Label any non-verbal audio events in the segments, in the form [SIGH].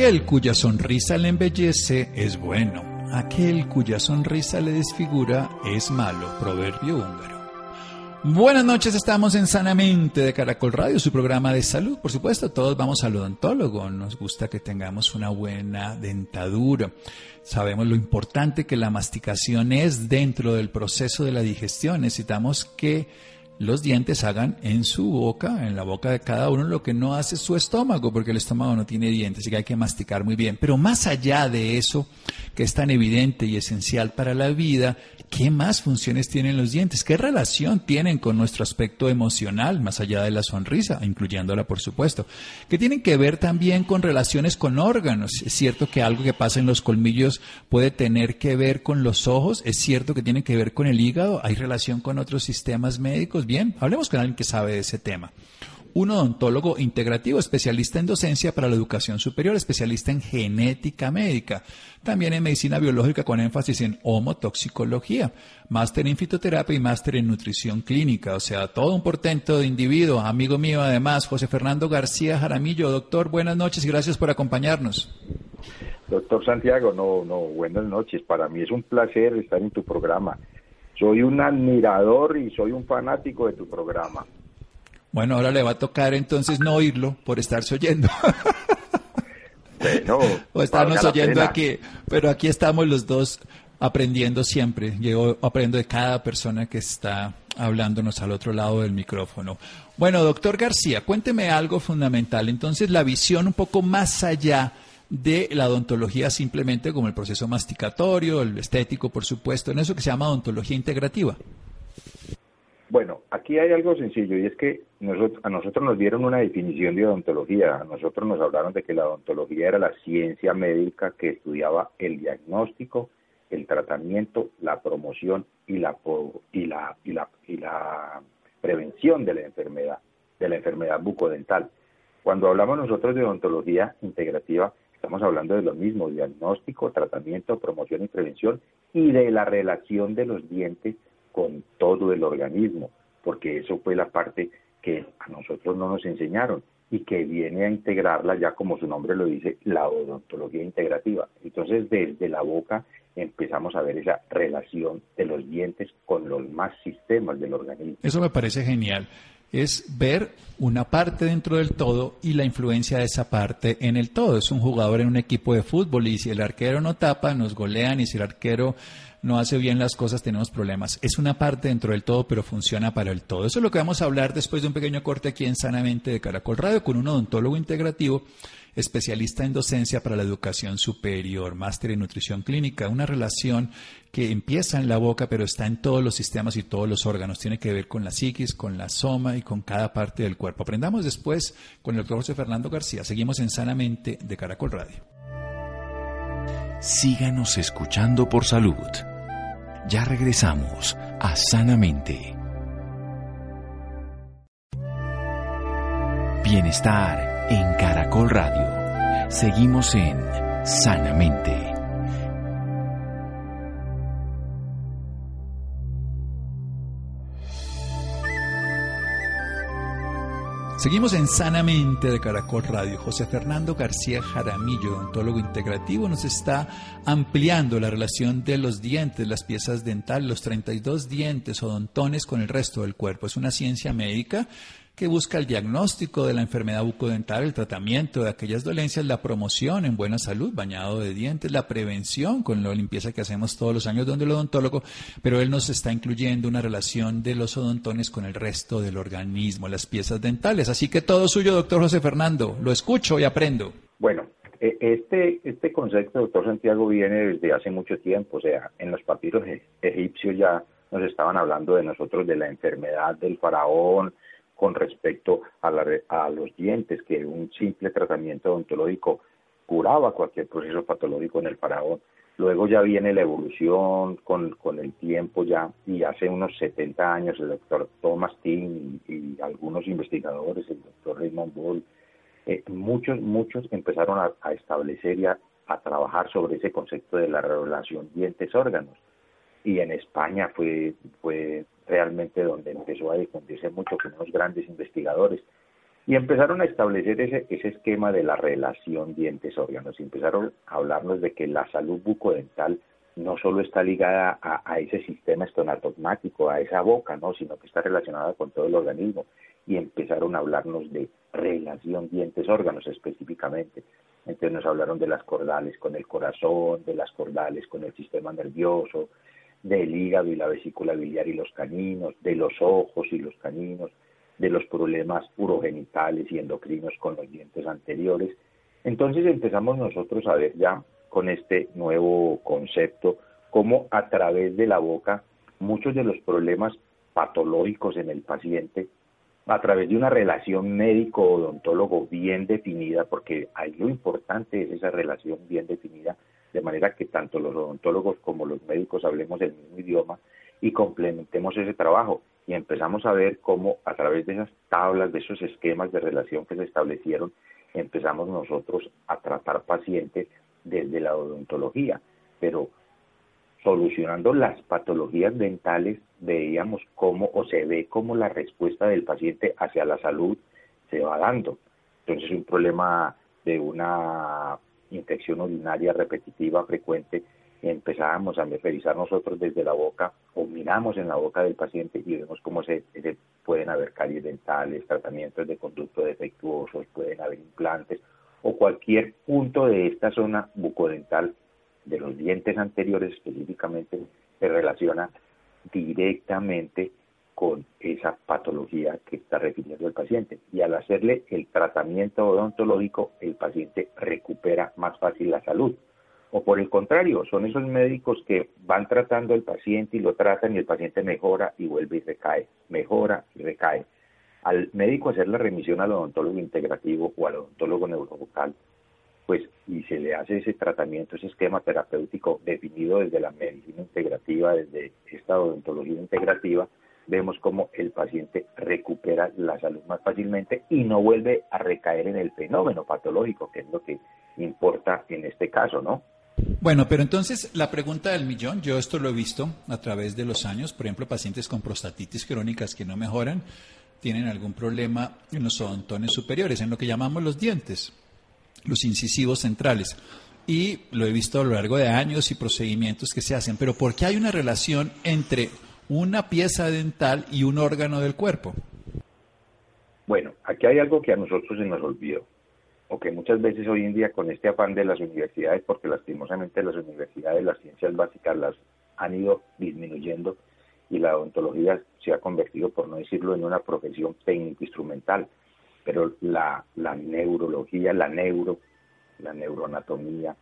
Aquel cuya sonrisa le embellece es bueno, aquel cuya sonrisa le desfigura es malo. Proverbio húngaro. Buenas noches, estamos en Sanamente de Caracol Radio, su programa de salud. Por supuesto, todos vamos al odontólogo, nos gusta que tengamos una buena dentadura. Sabemos lo importante que la masticación es dentro del proceso de la digestión. Necesitamos que los dientes hagan en su boca, en la boca de cada uno, lo que no hace su estómago, porque el estómago no tiene dientes, así que hay que masticar muy bien. Pero más allá de eso, que es tan evidente y esencial para la vida, ¿qué más funciones tienen los dientes? ¿Qué relación tienen con nuestro aspecto emocional, más allá de la sonrisa, incluyéndola, por supuesto? Que tienen que ver también con relaciones con órganos. Es cierto que algo que pasa en los colmillos puede tener que ver con los ojos, es cierto que tiene que ver con el hígado, hay relación con otros sistemas médicos Bien, hablemos con alguien que sabe de ese tema. Un odontólogo integrativo, especialista en docencia para la educación superior, especialista en genética médica, también en medicina biológica con énfasis en homotoxicología, máster en fitoterapia y máster en nutrición clínica, o sea, todo un portento de individuo, amigo mío además, José Fernando García Jaramillo. Doctor, buenas noches y gracias por acompañarnos. Doctor Santiago, no, no, buenas noches. Para mí es un placer estar en tu programa soy un admirador y soy un fanático de tu programa. Bueno, ahora le va a tocar entonces no oírlo por estarse oyendo. Bueno, [LAUGHS] o estarnos oyendo aquí, pero aquí estamos los dos aprendiendo siempre. Yo aprendo de cada persona que está hablándonos al otro lado del micrófono. Bueno, doctor García, cuénteme algo fundamental. Entonces, la visión un poco más allá de la odontología simplemente como el proceso masticatorio, el estético, por supuesto, en eso que se llama odontología integrativa? Bueno, aquí hay algo sencillo y es que nosotros, a nosotros nos dieron una definición de odontología. A nosotros nos hablaron de que la odontología era la ciencia médica que estudiaba el diagnóstico, el tratamiento, la promoción y la y la y la, y la prevención de la enfermedad, de la enfermedad bucodental. Cuando hablamos nosotros de odontología integrativa, Estamos hablando de lo mismo, diagnóstico, tratamiento, promoción y prevención y de la relación de los dientes con todo el organismo, porque eso fue la parte que a nosotros no nos enseñaron y que viene a integrarla ya como su nombre lo dice, la odontología integrativa. Entonces desde la boca empezamos a ver esa relación de los dientes con los más sistemas del organismo. Eso me parece genial es ver una parte dentro del todo y la influencia de esa parte en el todo. Es un jugador en un equipo de fútbol y si el arquero no tapa, nos golean y si el arquero no hace bien las cosas, tenemos problemas. Es una parte dentro del todo, pero funciona para el todo. Eso es lo que vamos a hablar después de un pequeño corte aquí en Sanamente de Caracol Radio con un odontólogo integrativo especialista en docencia para la educación superior, máster en nutrición clínica, una relación que empieza en la boca pero está en todos los sistemas y todos los órganos. Tiene que ver con la psiquis, con la soma y con cada parte del cuerpo. Aprendamos después con el doctor José Fernando García. Seguimos en Sanamente de Caracol Radio. Síganos escuchando por salud. Ya regresamos a Sanamente. Bienestar en Caracol Radio. Seguimos en Sanamente. Seguimos en Sanamente de Caracol Radio. José Fernando García Jaramillo, odontólogo integrativo, nos está ampliando la relación de los dientes, las piezas dentales, los 32 dientes odontones con el resto del cuerpo. Es una ciencia médica que busca el diagnóstico de la enfermedad bucodental, el tratamiento de aquellas dolencias, la promoción en buena salud, bañado de dientes, la prevención con la limpieza que hacemos todos los años donde el odontólogo, pero él nos está incluyendo una relación de los odontones con el resto del organismo, las piezas dentales. Así que todo suyo, doctor José Fernando, lo escucho y aprendo. Bueno, e, este, este concepto, doctor Santiago, viene desde hace mucho tiempo, o sea, en los papiros e, egipcios ya nos estaban hablando de nosotros de la enfermedad del faraón, con respecto a, los dientes, que un simple tratamiento odontológico curaba cualquier proceso patológico en el faraón. Luego ya viene la evolución con, el tiempo ya, y hace unos 70 años el doctor Thomas Team y, algunos investigadores, el doctor Raymond Bull, eh, muchos, muchos empezaron a, establecer y a, trabajar sobre ese concepto de la relación dientes-órganos. Y en España fue, fue realmente donde empezó a difundirse mucho con unos grandes investigadores y empezaron a establecer ese, ese esquema de la relación dientes-órganos. Empezaron a hablarnos de que la salud bucodental no solo está ligada a, ese sistema estonatogmático, a esa boca, ¿no? sino que está relacionada con todo el organismo. Y empezaron a hablarnos de relación dientes-órganos específicamente. Entonces nos hablaron de las cordales con el corazón, de las cordales con el sistema nervioso, del hígado y la vesícula biliar y los caninos, de los ojos y los caninos, de los problemas urogenitales y endocrinos con los dientes anteriores. Entonces empezamos nosotros a ver ya con este nuevo concepto cómo a través de la boca muchos de los problemas patológicos en el paciente, a través de una relación médico-odontólogo bien definida, porque ahí lo importante es esa relación bien definida, de manera que tanto los odontólogos como los médicos hablemos el mismo idioma y complementemos ese trabajo y empezamos a ver cómo a través de esas tablas, de esos esquemas de relación que se establecieron, empezamos nosotros a tratar pacientes desde la odontología, pero solucionando las patologías dentales veíamos cómo o se ve cómo la respuesta del paciente hacia la salud se va dando. Entonces un problema de una infección urinaria repetitiva frecuente empezábamos a revisar nosotros desde la boca o miramos en la boca del paciente y vemos cómo se, pueden haber caries dentales, tratamientos de conducto defectuosos, pueden haber implantes o cualquier punto de esta zona bucodental de los dientes anteriores específicamente se relaciona directamente con esa patología que está refiriendo el paciente. Y al hacerle el tratamiento odontológico, el paciente recupera más fácil la salud o por el contrario, son esos médicos que van tratando al paciente y lo tratan y el paciente mejora y vuelve y recae, mejora y recae. Al médico hacer la remisión al odontólogo integrativo o al odontólogo neurovocal, pues y se le hace ese tratamiento, ese esquema terapéutico definido desde la medicina integrativa, desde esta odontología integrativa, vemos cómo el paciente recupera la salud más fácilmente y no vuelve a recaer en el fenómeno patológico, que es lo que importa en este caso, ¿no? Bueno, pero entonces la pregunta del millón, yo esto lo he visto a través de los años, por ejemplo, pacientes con prostatitis crónicas que no mejoran, tienen algún problema en los odontones superiores, en lo que llamamos los dientes, los incisivos centrales. Y lo he visto a lo largo de años y procedimientos que se hacen. Pero ¿por qué hay una relación entre una pieza dental y un órgano del cuerpo? Bueno, aquí hay algo que a nosotros se nos olvidó o que muchas veces hoy en día con este afán de las universidades, porque lastimosamente las universidades, las ciencias básicas las han ido disminuyendo y la odontología se ha convertido, por no decirlo, en una profesión técnico-instrumental. Pero la, la neurología, la neuro, la neuroanatomía,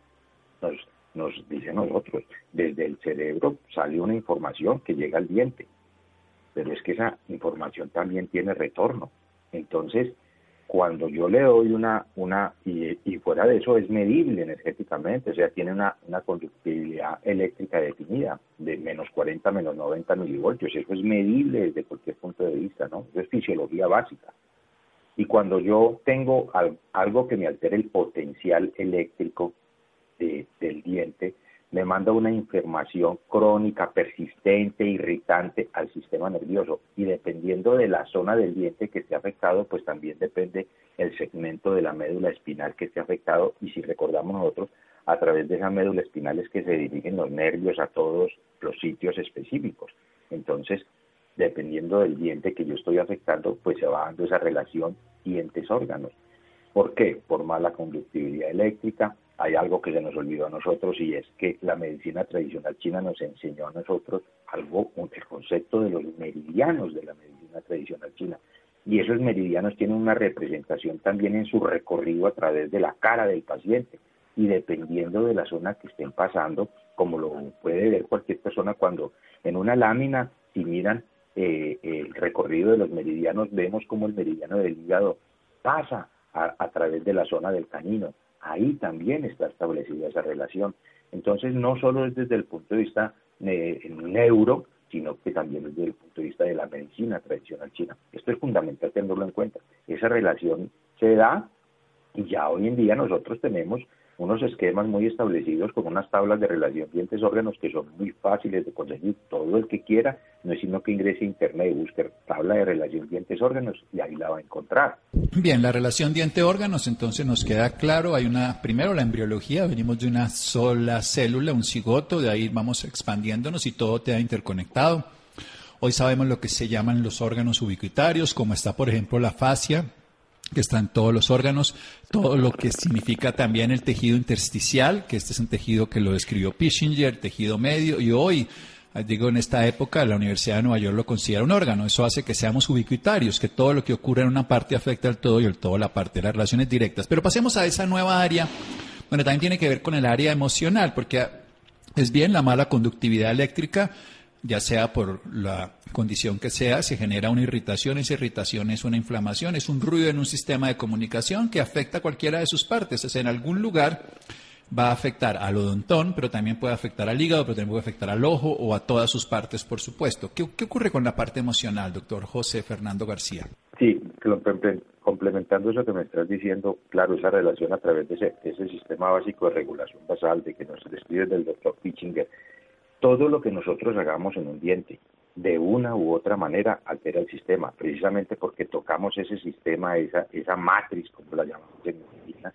nos, nos dice nosotros, desde el cerebro sale una información que llega al diente, pero es que esa información también tiene retorno. Entonces, cuando yo le doy una, una y, fuera de eso es medible energéticamente, o sea, tiene una, una conductibilidad eléctrica definida de menos 40, menos 90 milivoltios, eso es medible desde cualquier punto de vista, ¿no? Eso es fisiología básica. Y cuando yo tengo algo que me altere el potencial eléctrico del diente, me manda una información crónica, persistente, irritante al sistema nervioso y dependiendo de la zona del diente que esté afectado, pues también depende el segmento de la médula espinal que esté afectado y si recordamos nosotros, a través de esa médula espinal es que se dirigen los nervios a todos los sitios específicos. Entonces, dependiendo del diente que yo estoy afectando, pues se va dando esa relación dientes-órganos. ¿Por qué? Por mala conductividad eléctrica, hay algo que se nos olvidó a nosotros y es que la medicina tradicional china nos enseñó a nosotros algo, el concepto de los meridianos de la medicina tradicional china. Y esos meridianos tienen una representación también en su recorrido a través de la cara del paciente. Y dependiendo de la zona que estén pasando, como lo puede ver cualquier persona cuando en una lámina, si miran eh, el recorrido de los meridianos, vemos como el meridiano del hígado pasa a, a través de la zona del canino, ahí también está establecida esa relación. Entonces, no solo es desde el punto de vista eh, neuro, sino que también desde el punto de vista de la medicina tradicional china. Esto es fundamental tenerlo en cuenta. Esa relación se da y ya hoy en día nosotros tenemos unos esquemas muy establecidos con unas tablas de relación dientes-órganos que son muy fáciles de conseguir. Todo el que quiera no es sino que ingrese a internet y busque tabla de relación dientes-órganos y ahí la va a encontrar. Bien, la relación diente-órganos entonces nos queda claro. Hay una, primero la embriología, venimos de una sola célula, un cigoto, de ahí vamos expandiéndonos y todo te ha interconectado. Hoy sabemos lo que se llaman los órganos ubiquitarios, como está por ejemplo la fascia, que están todos los órganos, todo lo que significa también el tejido intersticial, que este es un tejido que lo describió Pischinger, tejido medio, y hoy, ah, digo, en esta época la Universidad de Nueva York lo considera un órgano. Eso hace que seamos ubiquitarios, que todo lo que ocurre en una parte afecta al todo y el todo la parte de las relaciones directas. Pero pasemos a esa nueva área, bueno, también tiene que ver con el área emocional, porque es bien la mala conductividad eléctrica, ya sea por la condición que sea, se genera una irritación, esa irritación es una inflamación, es un ruido en un sistema de comunicación que afecta a cualquiera de sus partes. Es en algún lugar va a afectar al odontón, pero también puede afectar al hígado, pero también puede afectar al ojo o a todas sus partes, por supuesto. ¿Qué, ocurre con la parte emocional, doctor José Fernando García? Sí, complementando eso que me estás diciendo, claro, esa relación a través de ese, ese sistema básico de regulación basal de que nos describe del doctor Pitchinger, todo lo que nosotros hagamos en un diente, de una u otra manera, altera el sistema, precisamente porque tocamos ese sistema, esa, matriz, como la llamamos en medicina,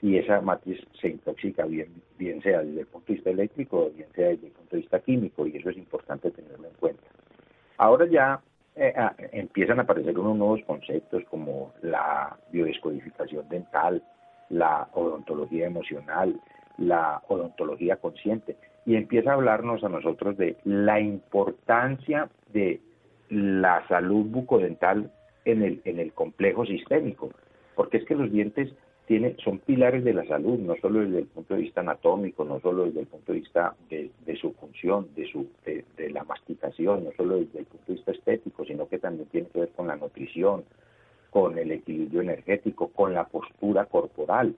y esa matriz se intoxica, bien, bien sea desde el punto de vista eléctrico o bien sea desde el punto de vista químico, y eso es importante tenerlo en cuenta. Ahora ya eh, ah, empiezan a aparecer unos nuevos conceptos como la biodescodificación dental, la odontología emocional, la odontología consciente, y empieza a hablarnos a nosotros de la importancia de la salud bucodental en el, en el complejo sistémico, porque es que los dientes tiene, son pilares de la salud, no solo desde el punto de vista anatómico, no solo desde el punto de vista de, su función, de, su, de, de, la masticación, no solo desde el punto de vista estético, sino que también tiene que ver con la nutrición, con el equilibrio energético, con la postura corporal.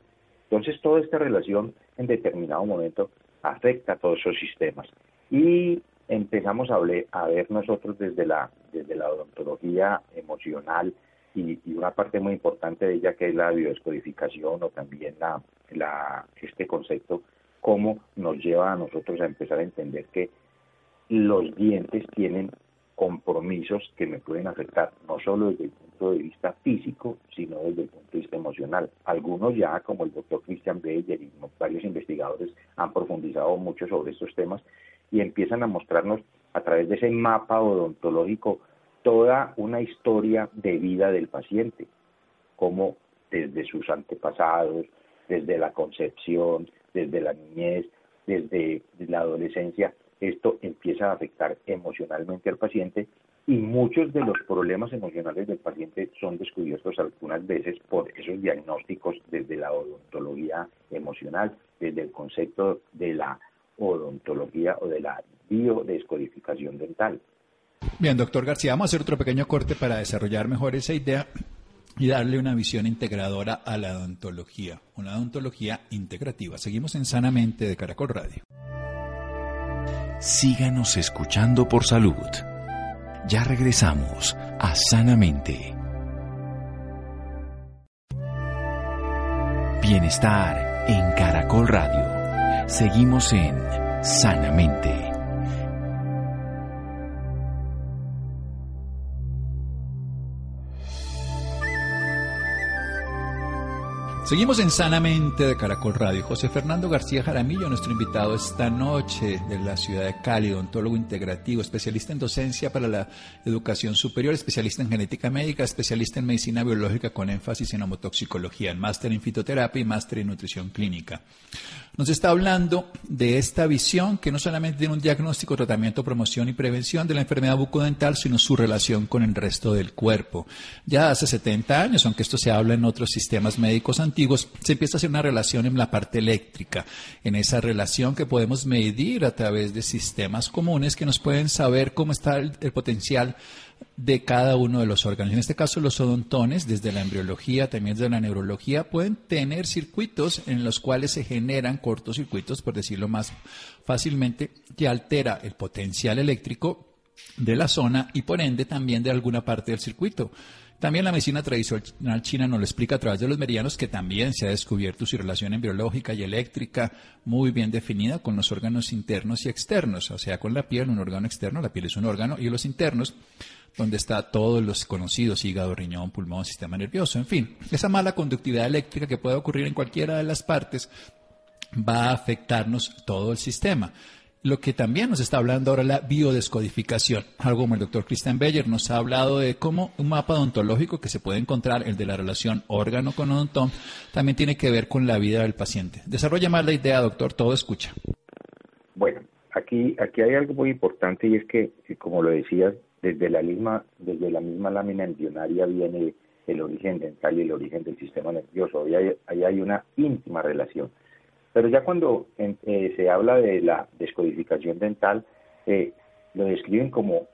Entonces, toda esta relación en determinado momento afecta a todos esos sistemas. Y empezamos a, ver nosotros desde la, desde la odontología emocional y, una parte muy importante de ella que es la biodescodificación o también la, la, este concepto, cómo nos lleva a nosotros a empezar a entender que los dientes tienen compromisos que me pueden afectar no solo desde el punto de vista físico, sino desde el punto de vista emocional. Algunos ya, como el doctor Christian Beyer y varios investigadores, han profundizado mucho sobre estos temas y empiezan a mostrarnos a través de ese mapa odontológico toda una historia de vida del paciente, como desde sus antepasados, desde la concepción, desde la niñez, desde la adolescencia, esto empieza a afectar emocionalmente al paciente y muchos de los problemas emocionales del paciente son descubiertos algunas veces por esos diagnósticos desde la odontología emocional, desde el concepto de la odontología o de la biodescodificación dental. Bien, doctor García, vamos a hacer otro pequeño corte para desarrollar mejor esa idea y darle una visión integradora a la odontología, una odontología integrativa. Seguimos en Sanamente de Caracol Radio. Síganos escuchando por salud. Ya regresamos a Sanamente. Bienestar en Caracol Radio. Seguimos en Sanamente. Seguimos en Sanamente de Caracol Radio. José Fernando García Jaramillo, nuestro invitado esta noche de la ciudad de Cali, odontólogo integrativo, especialista en docencia para la educación superior, especialista en genética médica, especialista en medicina biológica con énfasis en homotoxicología, máster en fitoterapia y máster en nutrición clínica. Nos está hablando de esta visión que no solamente tiene un diagnóstico, tratamiento, promoción y prevención de la enfermedad bucodental, sino su relación con el resto del cuerpo. Ya hace 70 años, aunque esto se habla en otros sistemas médicos antiguos, se empieza a hacer una relación en la parte eléctrica, en esa relación que podemos medir a través de sistemas comunes que nos pueden saber cómo está el, potencial de cada uno de los órganos. En este caso, los odontones, desde la embriología, también desde la neurología, pueden tener circuitos en los cuales se generan cortocircuitos, por decirlo más fácilmente, que altera el potencial eléctrico de la zona y por ende también de alguna parte del circuito. También la medicina tradicional china nos lo explica a través de los meridianos que también se ha descubierto su relación embriológica y eléctrica muy bien definida con los órganos internos y externos, o sea, con la piel, un órgano externo, la piel es un órgano, y los internos, donde está todos los conocidos, hígado, riñón, pulmón, sistema nervioso, en fin, esa mala conductividad eléctrica que puede ocurrir en cualquiera de las partes va a afectarnos todo el sistema lo que también nos está hablando ahora la biodescodificación. Algo como el doctor Christian Beyer nos ha hablado de cómo un mapa odontológico que se puede encontrar, el de la relación órgano con odontón, también tiene que ver con la vida del paciente. Desarrolla más la idea, doctor, todo escucha. Bueno, aquí, aquí hay algo muy importante y es que, como lo decías, desde la misma, desde la misma lámina embrionaria viene el origen dental y el origen del sistema nervioso. ahí hay una íntima relación. Pero ya cuando eh, se habla de la descodificación dental, eh, lo describen como,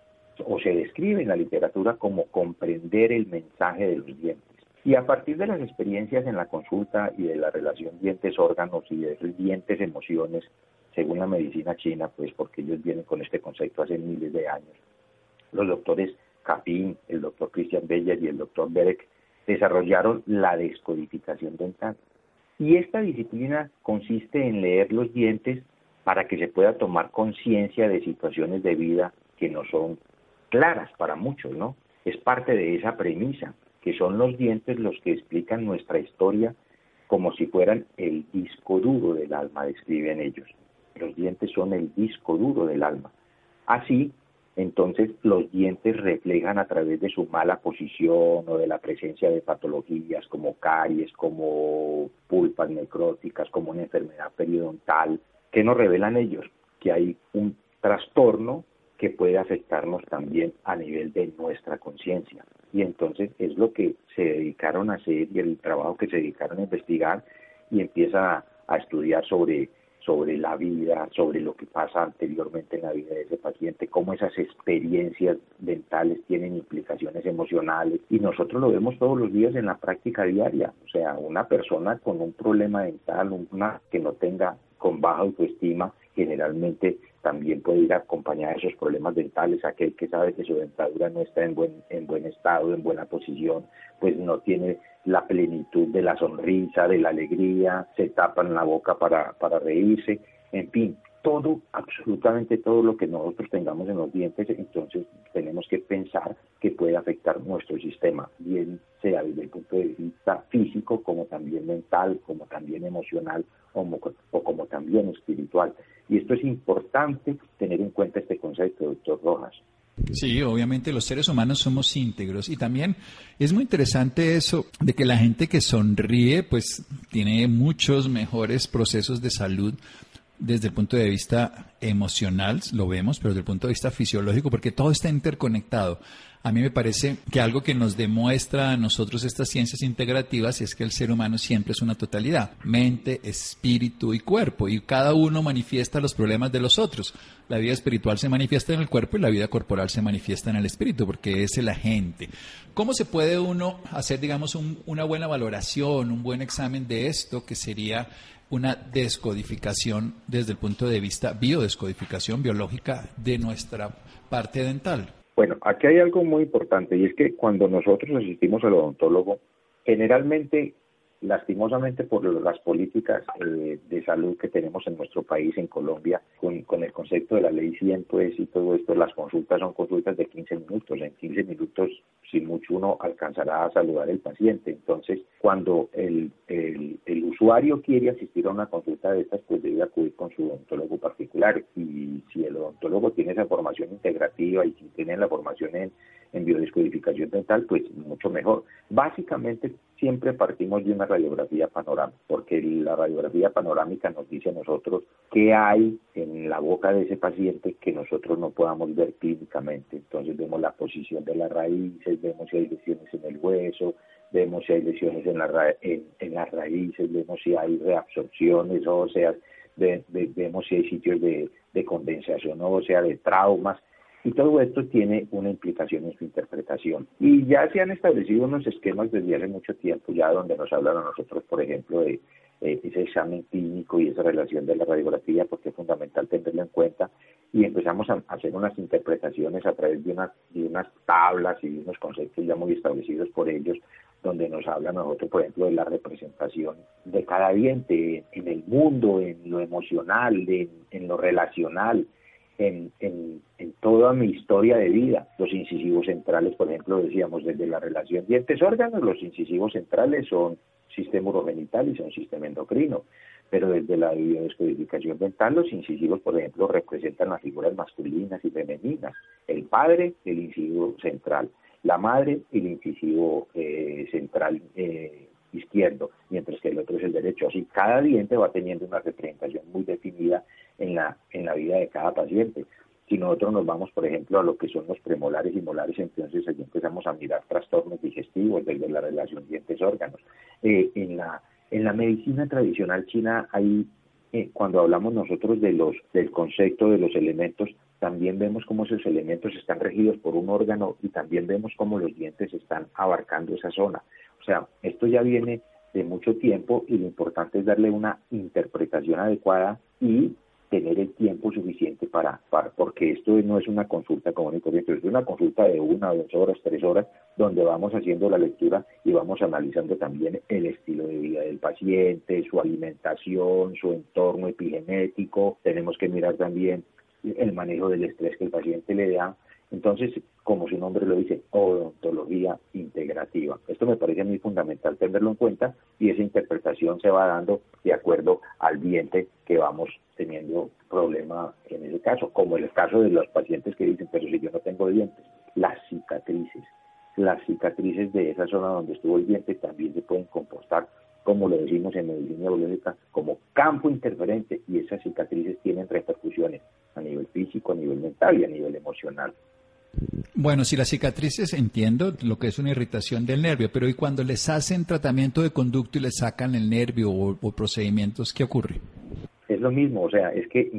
o se describe en la literatura como comprender el mensaje de los dientes. Y a partir de las experiencias en la consulta y de la relación dientes-órganos y de dientes-emociones, según la medicina china, pues porque ellos vienen con este concepto hace miles de años, los doctores Capin, el doctor Christian Beyer y el doctor Berek desarrollaron la descodificación dental. Y esta disciplina consiste en leer los dientes para que se pueda tomar conciencia de situaciones de vida que no son claras para muchos, ¿no? Es parte de esa premisa, que son los dientes los que explican nuestra historia como si fueran el disco duro del alma, describen ellos. Los dientes son el disco duro del alma. Así, entonces los dientes reflejan a través de su mala posición o de la presencia de patologías como caries, como pulpas necróticas, como una enfermedad periodontal, que nos revelan ellos que hay un trastorno que puede afectarnos también a nivel de nuestra conciencia. Y entonces es lo que se dedicaron a hacer y el trabajo que se dedicaron a investigar y empieza a estudiar sobre sobre la vida, sobre lo que pasa anteriormente en la vida de ese paciente, cómo esas experiencias dentales tienen implicaciones emocionales. Y nosotros lo vemos todos los días en la práctica diaria, o sea, una persona con un problema dental, una que no tenga con baja autoestima, generalmente también puede ir acompañada de esos problemas dentales, aquel que sabe que su dentadura no está en buen, en buen estado, en buena posición, pues no tiene la plenitud de la sonrisa, de la alegría, se tapan la boca para, para reírse, en fin, todo, absolutamente todo lo que nosotros tengamos en los dientes, entonces tenemos que pensar que puede afectar nuestro sistema, bien sea desde el punto de vista físico, como también mental, como también emocional o, o como también espiritual. Y esto es importante tener en cuenta este concepto, doctor Rojas. Sí, obviamente los seres humanos somos íntegros. Y también es muy interesante eso de que la gente que sonríe pues tiene muchos mejores procesos de salud desde el punto de vista emocional, lo vemos, pero desde el punto de vista fisiológico, porque todo está interconectado. A mí me parece que algo que nos demuestra a nosotros estas ciencias integrativas es que el ser humano siempre es una totalidad, mente, espíritu y cuerpo, y cada uno manifiesta los problemas de los otros. La vida espiritual se manifiesta en el cuerpo y la vida corporal se manifiesta en el espíritu, porque es el agente. ¿Cómo se puede uno hacer, digamos, una buena valoración, un buen examen de esto, que sería una descodificación desde el punto de vista biodescodificación biológica de nuestra parte dental? Bueno, aquí hay algo muy importante y es que cuando nosotros asistimos al odontólogo, generalmente lastimosamente por las políticas eh, de salud que tenemos en nuestro país, en Colombia, con, el concepto de la ley 100, pues, y todo esto, las consultas son consultas de 15 minutos. En 15 minutos, si mucho, uno alcanzará a saludar al paciente. Entonces, cuando el, el, el usuario quiere asistir a una consulta de estas, pues debe acudir con su odontólogo particular. Y si el odontólogo tiene esa formación integrativa y si tiene la formación en en biodescodificación dental, pues mucho mejor. Básicamente siempre partimos de una radiografía panorámica, porque la radiografía panorámica nos dice a nosotros qué hay en la boca de ese paciente que nosotros no podamos ver clínicamente. Entonces vemos la posición de las raíces, vemos si hay lesiones en el hueso, vemos si hay lesiones en, la en, las raíces, vemos si hay reabsorciones óseas, vemos si hay sitios de, de condensación ósea, de traumas, y todo esto tiene una implicación en su interpretación. Y ya se han establecido unos esquemas desde hace mucho tiempo, ya donde nos hablan a nosotros, por ejemplo, de eh, ese examen clínico y esa relación de la radiografía, porque es fundamental tenerlo en cuenta, y empezamos a hacer unas interpretaciones a través de unas, de unas tablas y unos conceptos ya muy establecidos por ellos, donde nos hablan a nosotros, por ejemplo, de la representación de cada diente en el mundo, en lo emocional, en lo relacional, en, en, toda mi historia de vida. Los incisivos centrales, por ejemplo, decíamos desde la relación dientes-órganos, los incisivos centrales son sistema urogenital y son sistema endocrino. Pero desde la biodescodificación dental, los incisivos, por ejemplo, representan las figuras masculinas y femeninas. El padre, el incisivo central. La madre, el incisivo eh, central eh, izquierdo, mientras que el otro es el derecho. Así, cada diente va teniendo una representación muy definida en la, en la vida de cada paciente. Si nosotros nos vamos, por ejemplo, a lo que son los premolares y molares, entonces allí empezamos a mirar trastornos digestivos desde la relación dientes-órganos. Eh, en, la, en la medicina tradicional china hay, eh, cuando hablamos nosotros de los, del concepto de los elementos, también vemos cómo esos elementos están regidos por un órgano y también vemos cómo los dientes están abarcando esa zona. O sea, esto ya viene de mucho tiempo y lo importante es darle una interpretación adecuada y tener el tiempo suficiente para, para, porque esto no es una consulta común y corriente, es una consulta de una, dos horas, tres horas, donde vamos haciendo la lectura y vamos analizando también el estilo de vida del paciente, su alimentación, su entorno epigenético, tenemos que mirar también el manejo del estrés que el paciente le da, entonces, como su nombre lo dice, odontología integrativa. Esto me parece muy fundamental tenerlo en cuenta y esa interpretación se va dando de acuerdo al diente que vamos teniendo problema en ese caso, como en el caso de los pacientes que dicen, pero si yo no tengo dientes, las cicatrices. Las cicatrices de esa zona donde estuvo el diente también se pueden comportar, como lo decimos en medicina biológica, como campo interferente y esas cicatrices tienen repercusiones a nivel físico, a nivel mental y a nivel emocional. Bueno, si las cicatrices entiendo lo que es una irritación del nervio, pero ¿y cuando les hacen tratamiento de conducto y les sacan el nervio o, o procedimientos, qué ocurre? Es lo mismo, o sea, es que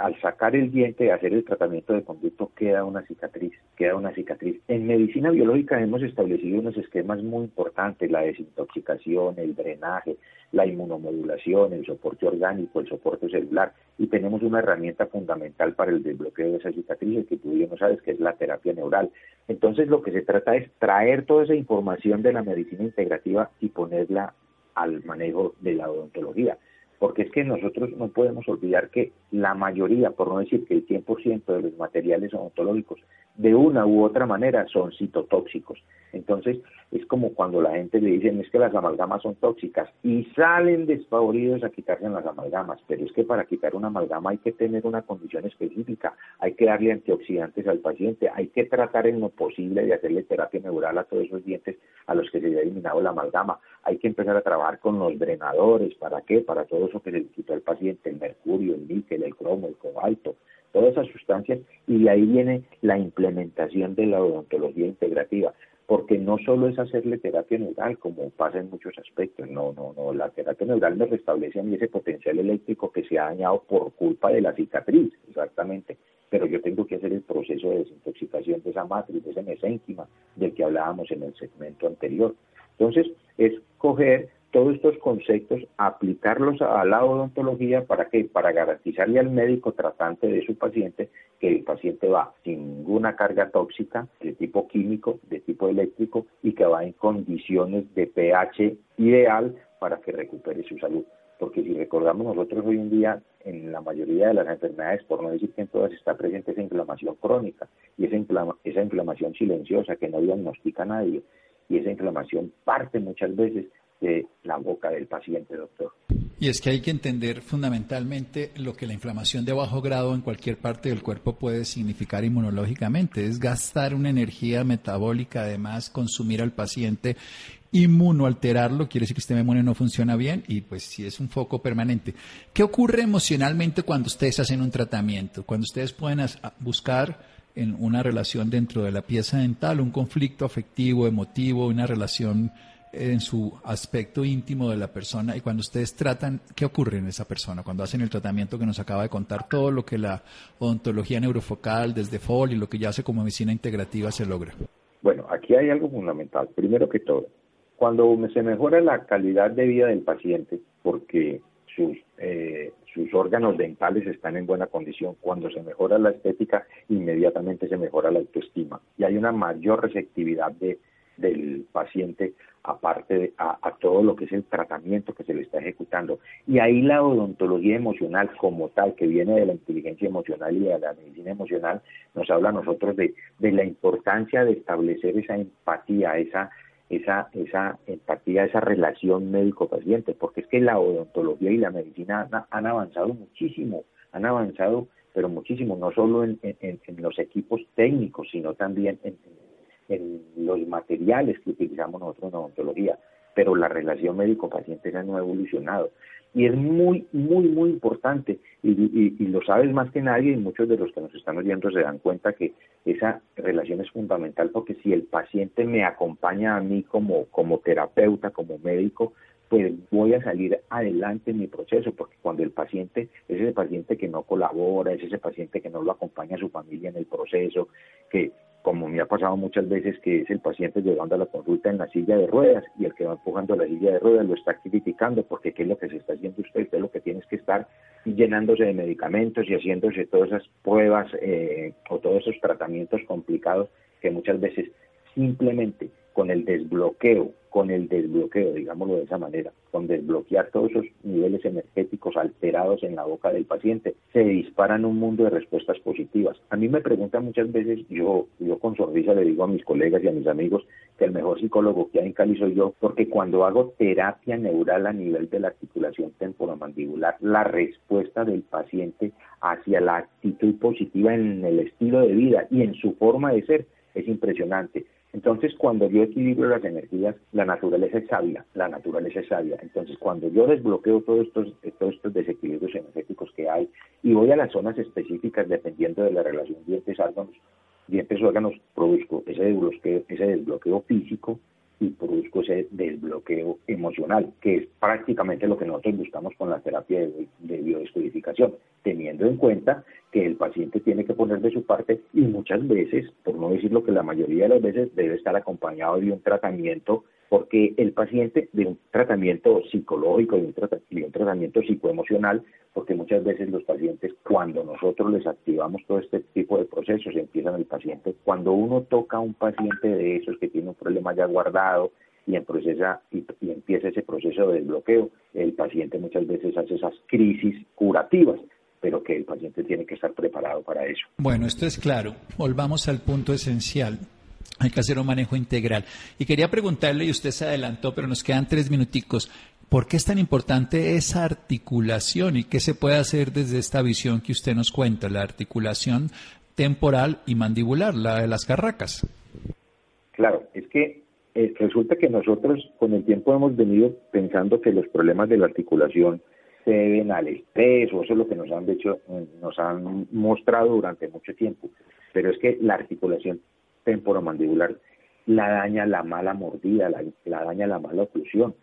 al sacar el diente y hacer el tratamiento de conducto queda una cicatriz, queda una cicatriz. En medicina biológica hemos establecido unos esquemas muy importantes, la desintoxicación, el drenaje, la inmunomodulación, el soporte orgánico, el soporte celular, y tenemos una herramienta fundamental para el desbloqueo de esas cicatrices que tú ya no sabes que es la terapia neural. Entonces lo que se trata es traer toda esa información de la medicina integrativa y ponerla al manejo de la odontología porque es que nosotros no podemos olvidar que la mayoría, por no decir que el 100% de los materiales odontológicos de una u otra manera son citotóxicos. Entonces, es como cuando la gente le dicen es que las amalgamas son tóxicas y salen desfavoridos a quitarse las amalgamas, pero es que para quitar una amalgama hay que tener una condición específica, hay que darle antioxidantes al paciente, hay que tratar en lo posible de hacerle terapia neural a todos esos dientes a los que se ha eliminado la amalgama, hay que empezar a trabajar con los drenadores, ¿para qué? Para todo que se le quitó al paciente, el mercurio, el níquel, el cromo, el cobalto, todas esas sustancias y de ahí viene la implementación de la odontología integrativa porque no solo es hacerle terapia neural, como pasa en muchos aspectos, no, no, no, la terapia neural me restablece a mí ese potencial eléctrico que se ha dañado por culpa de la cicatriz, exactamente, pero yo tengo que hacer el proceso de desintoxicación de esa matriz, de ese mesénquima del que hablábamos en el segmento anterior. Entonces, es coger todos estos conceptos, aplicarlos a la odontología para que para garantizarle al médico tratante de su paciente que el paciente va sin ninguna carga tóxica de tipo químico, de tipo eléctrico y que va en condiciones de pH ideal para que recupere su salud. Porque si recordamos nosotros hoy en día en la mayoría de las enfermedades, por no decir que en todas está presente esa inflamación crónica y esa, esa inflamación silenciosa que no diagnostica a nadie y esa inflamación parte muchas veces de la boca del paciente, doctor. Y es que hay que entender fundamentalmente lo que la inflamación de bajo grado en cualquier parte del cuerpo puede significar inmunológicamente. Es gastar una energía metabólica, además consumir al paciente, inmunoalterarlo, quiere decir que el sistema inmune no funciona bien y pues si es un foco permanente. ¿Qué ocurre emocionalmente cuando ustedes hacen un tratamiento? Cuando ustedes pueden buscar en una relación dentro de la pieza dental, un conflicto afectivo, emotivo, una relación en su aspecto íntimo de la persona y cuando ustedes tratan, ¿qué ocurre en esa persona? Cuando hacen el tratamiento que nos acaba de contar, todo lo que la odontología neurofocal desde FOL y lo que ya hace como medicina integrativa se logra. Bueno, aquí hay algo fundamental. Primero que todo, cuando se mejora la calidad de vida del paciente, porque sus, eh, sus órganos dentales están en buena condición. Cuando se mejora la estética, inmediatamente se mejora la autoestima y hay una mayor receptividad de, del paciente aparte de, a, todo lo que es el tratamiento que se le está ejecutando. Y ahí la odontología emocional como tal, que viene de la inteligencia emocional y de la medicina emocional, nos habla a nosotros de, de la importancia de establecer esa empatía, esa esa, esa empatía, esa relación médico-paciente, porque es que la odontología y la medicina han, avanzado muchísimo, han avanzado, pero muchísimo, no solo en, los equipos técnicos, sino también en, los materiales que utilizamos nosotros en odontología, pero la relación médico-paciente no ha evolucionado. Y es muy, muy, muy importante y, lo sabes más que nadie y muchos de los que nos están oyendo se dan cuenta que esa relación es fundamental porque si el paciente me acompaña a mí como, como terapeuta, como médico, pues voy a salir adelante en mi proceso, porque cuando el paciente es ese paciente que no colabora, es ese paciente que no lo acompaña a su familia en el proceso, que como me ha pasado muchas veces que es el paciente llevando a la consulta en la silla de ruedas y el que va empujando la silla de ruedas lo está criticando porque qué es lo que se está haciendo usted, usted lo que tienes que estar llenándose de medicamentos y haciéndose todas esas pruebas eh, o todos esos tratamientos complicados que muchas veces simplemente con el desbloqueo, con el desbloqueo, digámoslo de esa manera, con desbloquear todos esos niveles energéticos alterados en la boca del paciente, se disparan un mundo de respuestas positivas. A mí me preguntan muchas veces, yo, yo con sonrisa le digo a mis colegas y a mis amigos que el mejor psicólogo que hay en Cali soy yo, porque cuando hago terapia neural a nivel de la articulación temporomandibular, la respuesta del paciente hacia la actitud positiva en el estilo de vida y en su forma de ser es impresionante entonces, cuando yo equilibro las energías, la naturaleza es sabia, la naturaleza es sabia. Entonces, cuando yo desbloqueo todos estos, todos estos desequilibrios energéticos que hay y voy a las zonas específicas dependiendo de la relación dientes-órganos, dientes-órganos, produzco ese desbloqueo, ese desbloqueo físico y produzco ese desbloqueo emocional, que es prácticamente lo que nosotros buscamos con la terapia de, de biodescodificación, teniendo en cuenta que el paciente tiene que poner de su parte y muchas veces, por no decir lo que la mayoría de las veces, debe estar acompañado de un tratamiento porque el paciente de un tratamiento psicológico, de un, tratamiento psicoemocional, porque muchas veces los pacientes, cuando nosotros les activamos todo este tipo de procesos, empiezan el paciente, cuando uno toca a un paciente de esos que tiene un problema ya guardado y, en procesa, y, y empieza ese proceso de desbloqueo, el paciente muchas veces hace esas crisis curativas pero que el paciente tiene que estar preparado para eso. Bueno, esto es claro. Volvamos al punto esencial. Hay que hacer un manejo integral. Y quería preguntarle, y usted se adelantó, pero nos quedan tres minuticos, ¿por qué es tan importante esa articulación y qué se puede hacer desde esta visión que usted nos cuenta, la articulación temporal y mandibular, la de las carracas? Claro, es que eh, resulta que nosotros con el tiempo hemos venido pensando que los problemas de la articulación se deben al estrés, o eso es lo que nos han, hecho, nos han mostrado durante mucho tiempo. Pero es que la articulación temporomandibular la daña la mala mordida, la, daña la mala oclusión.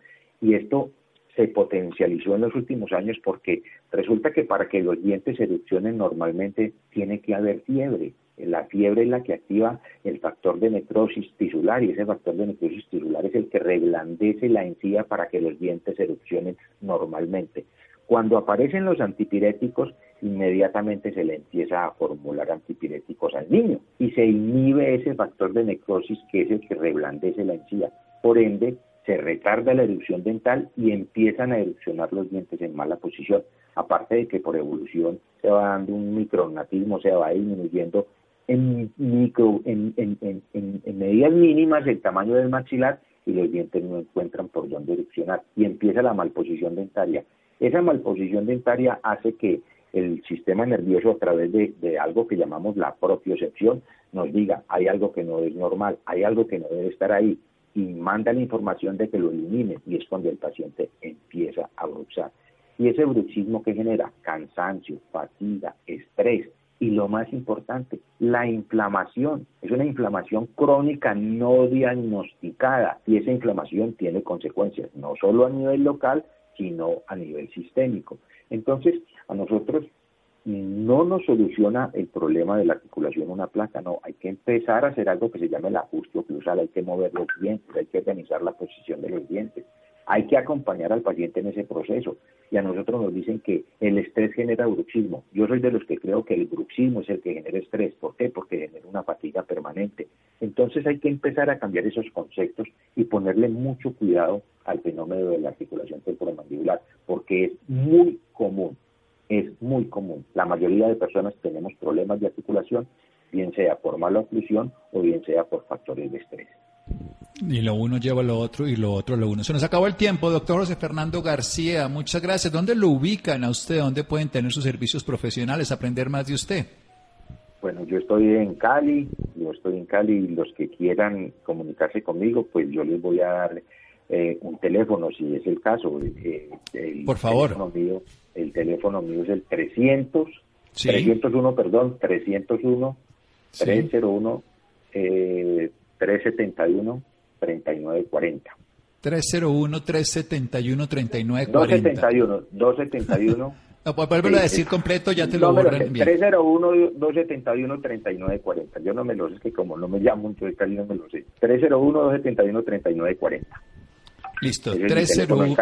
Y esto se potencializó en los últimos años porque resulta que para que los dientes erupcionen normalmente tiene que haber fiebre. La fiebre es la que activa el factor de necrosis tisular y ese factor de necrosis tisular es el que reblandece la encía para que los dientes erupcionen normalmente. Cuando aparecen los antipiréticos, inmediatamente se le empieza a formular antipiréticos al niño y se inhibe ese factor de necrosis que es el que reblandece la encía. Por ende, se retarda la erupción dental y empiezan a erupcionar los dientes en mala posición. Aparte de que por evolución se va dando un micronatismo, se va disminuyendo en, micro, en, en medidas mínimas el tamaño del maxilar y los dientes no encuentran por dónde erupcionar y empieza la malposición dentaria esa malposición dentaria hace que el sistema nervioso a través de, algo que llamamos la propiocepción nos diga hay algo que no es normal, hay algo que no debe estar ahí y manda la información de que lo elimine y es cuando el paciente empieza a bruxar. Y ese bruxismo que genera cansancio, fatiga, estrés Y lo más importante, la inflamación. Es una inflamación crónica no diagnosticada y esa inflamación tiene consecuencias, no solo a nivel local, sino a nivel sistémico. Entonces, a nosotros no nos soluciona el problema de la articulación una placa, no, hay que empezar a hacer algo que se llama el ajuste oclusal, hay que mover los dientes, hay que organizar la posición de los dientes, hay que acompañar al paciente en ese proceso. Y a nosotros nos dicen que el estrés genera bruxismo. Yo soy de los que creo que el bruxismo es el que genera estrés. ¿Por qué? Porque genera una fatiga permanente. Entonces hay que empezar a cambiar esos conceptos y ponerle mucho cuidado al fenómeno de la articulación temporomandibular, porque es muy común, es muy común. La mayoría de personas tenemos problemas de articulación, bien sea por mala oclusión o bien sea por factores de estrés. Y lo uno lleva lo otro y lo otro lo uno. Se nos acabó el tiempo, doctor José Fernando García. Muchas gracias. ¿Dónde lo ubican a usted? ¿Dónde pueden tener sus servicios profesionales, aprender más de usted? Bueno, yo estoy en Cali, yo estoy en Cali y los que quieran comunicarse conmigo, pues yo les voy a dar eh, un teléfono, si es el caso. Eh, el Por favor. Teléfono mío, el teléfono mío es el 300, 301, perdón, 301, 301, eh, 371. 3940. 301-371-3940. 271, 271. No, pues vuelvo a decir completo, ya te lo borran bien. 301-271-3940. Yo no me lo sé, es que como no me llamo, entonces casi no me lo sé. 301-271-3940. Listo, 301.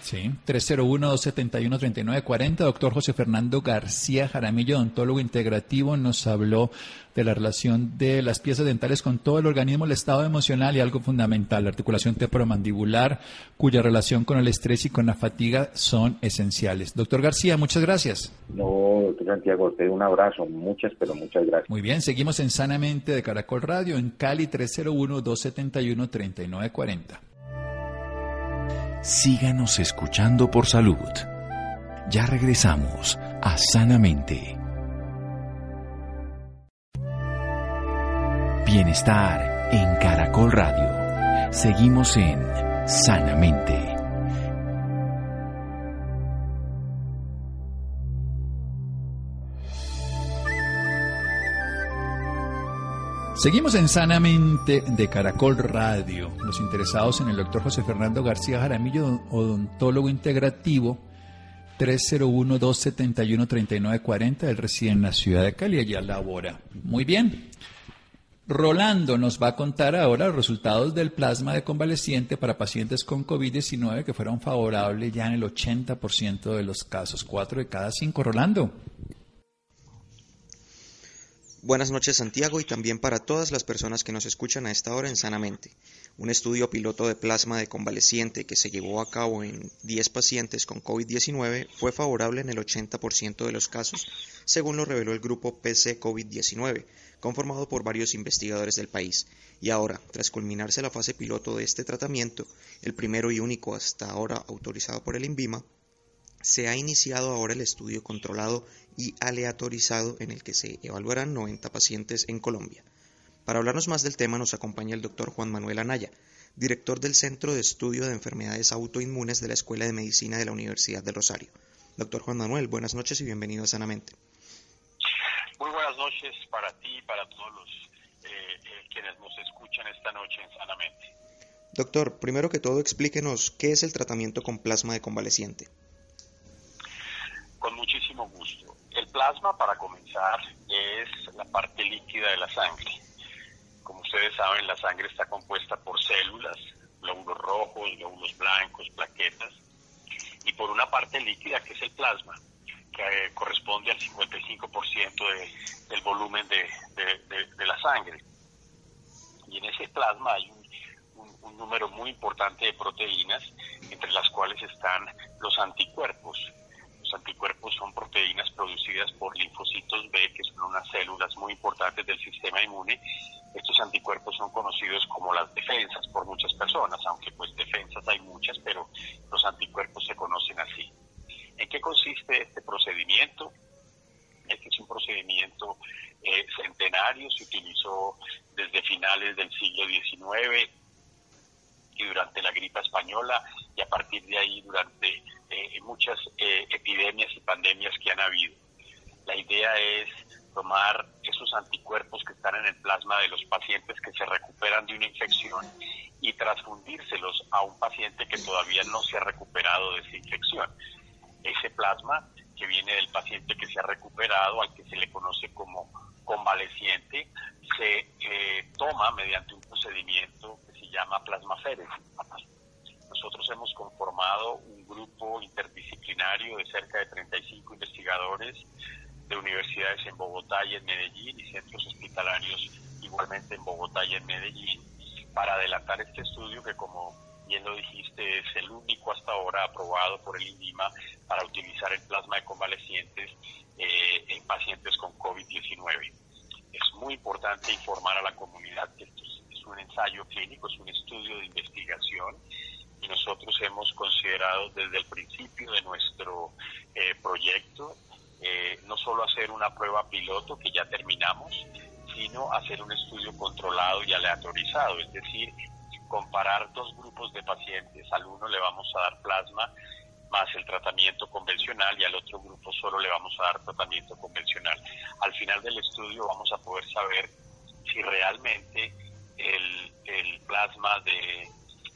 Sí, 301-271-3940. Doctor José Fernando García Jaramillo, odontólogo integrativo, nos habló de la relación de las piezas dentales con todo el organismo, el estado emocional y algo fundamental, la articulación temporomandibular, cuya relación con el estrés y con la fatiga son esenciales. Doctor García, muchas gracias. No, doctor Santiago, usted un abrazo, muchas, pero muchas gracias. Muy bien, seguimos en Sanamente de Caracol Radio, en Cali 301-271-3940. Síganos escuchando por salud. Ya regresamos a Sanamente. Bienestar en Caracol Radio. Seguimos en Sanamente. Seguimos en Sanamente de Caracol Radio. Los interesados en el doctor José Fernando García Jaramillo, odontólogo integrativo, 301-271-3940. Él reside en la ciudad de Cali, allá labora. Muy bien. Rolando nos va a contar ahora los resultados del plasma de convaleciente para pacientes con COVID-19 que fueron favorables ya en el 80% de los casos, 4 de cada 5. Rolando. Buenas noches Santiago y también para todas las personas que nos escuchan a esta hora en Sanamente. Un estudio piloto de plasma de convaleciente que se llevó a cabo en 10 pacientes con COVID-19 fue favorable en el 80% de los casos, según lo reveló el grupo PC COVID-19, conformado por varios investigadores del país. Y ahora, tras culminarse la fase piloto de este tratamiento, el primero y único hasta ahora autorizado por el INVIMA, se ha iniciado ahora el estudio controlado y aleatorizado en el que se evaluarán 90 pacientes en Colombia. Para hablarnos más del tema nos acompaña el doctor Juan Manuel Anaya, director del Centro de Estudio de Enfermedades Autoinmunes de la Escuela de Medicina de la Universidad de Rosario. Doctor Juan Manuel, buenas noches y bienvenido a Sanamente. Muy buenas noches para ti y para todos los eh, eh, quienes nos escuchan esta noche en Sanamente. Doctor, primero que todo explíquenos qué es el tratamiento con plasma de convaleciente. Con muchísimo gusto. El plasma, para comenzar, es la parte líquida de la sangre. Como ustedes saben, la sangre está compuesta por células, glóbulos rojos, glóbulos blancos, plaquetas, y por una parte líquida que es el plasma, que eh, corresponde al 55% del volumen de, la sangre. Y en ese plasma hay un número muy importante de proteínas, entre las cuales están los anticuerpos, anticuerpos son proteínas producidas por linfocitos B, que son unas células muy importantes del sistema inmune. Estos anticuerpos son conocidos como las defensas por muchas personas, aunque pues defensas hay muchas, pero los anticuerpos se conocen así. ¿En qué consiste este procedimiento? Este es un procedimiento eh, centenario, se utilizó desde finales del siglo XIX y durante la gripe española y a partir de ahí durante eh, muchas eh, epidemias y pandemias que han habido. La idea es tomar esos anticuerpos que están en el plasma de los pacientes que se recuperan de una infección y transfundírselos a un paciente que todavía no se ha recuperado de esa infección. Ese plasma que viene del paciente que se ha recuperado, al que se le conoce como convaleciente, se eh, toma mediante un procedimiento llama plasmaféresis. Nosotros hemos conformado un grupo interdisciplinario de cerca de 35 investigadores de universidades en Bogotá y en Medellín y centros hospitalarios igualmente en Bogotá y en Medellín para adelantar este estudio que como bien lo dijiste es el único hasta ahora aprobado por el INIMA para utilizar el plasma de convalecientes eh, en pacientes con COVID-19. Es muy importante informar a la comunidad que esto es un ensayo clínico, es un estudio de investigación y nosotros hemos considerado desde el principio de nuestro eh, proyecto eh, no solo hacer una prueba piloto que ya terminamos, sino hacer un estudio controlado y aleatorizado, es decir, comparar dos grupos de pacientes. Al uno le vamos a dar plasma más el tratamiento convencional y al otro grupo solo le vamos a dar tratamiento convencional. Al final del estudio vamos a poder saber si realmente el, el plasma de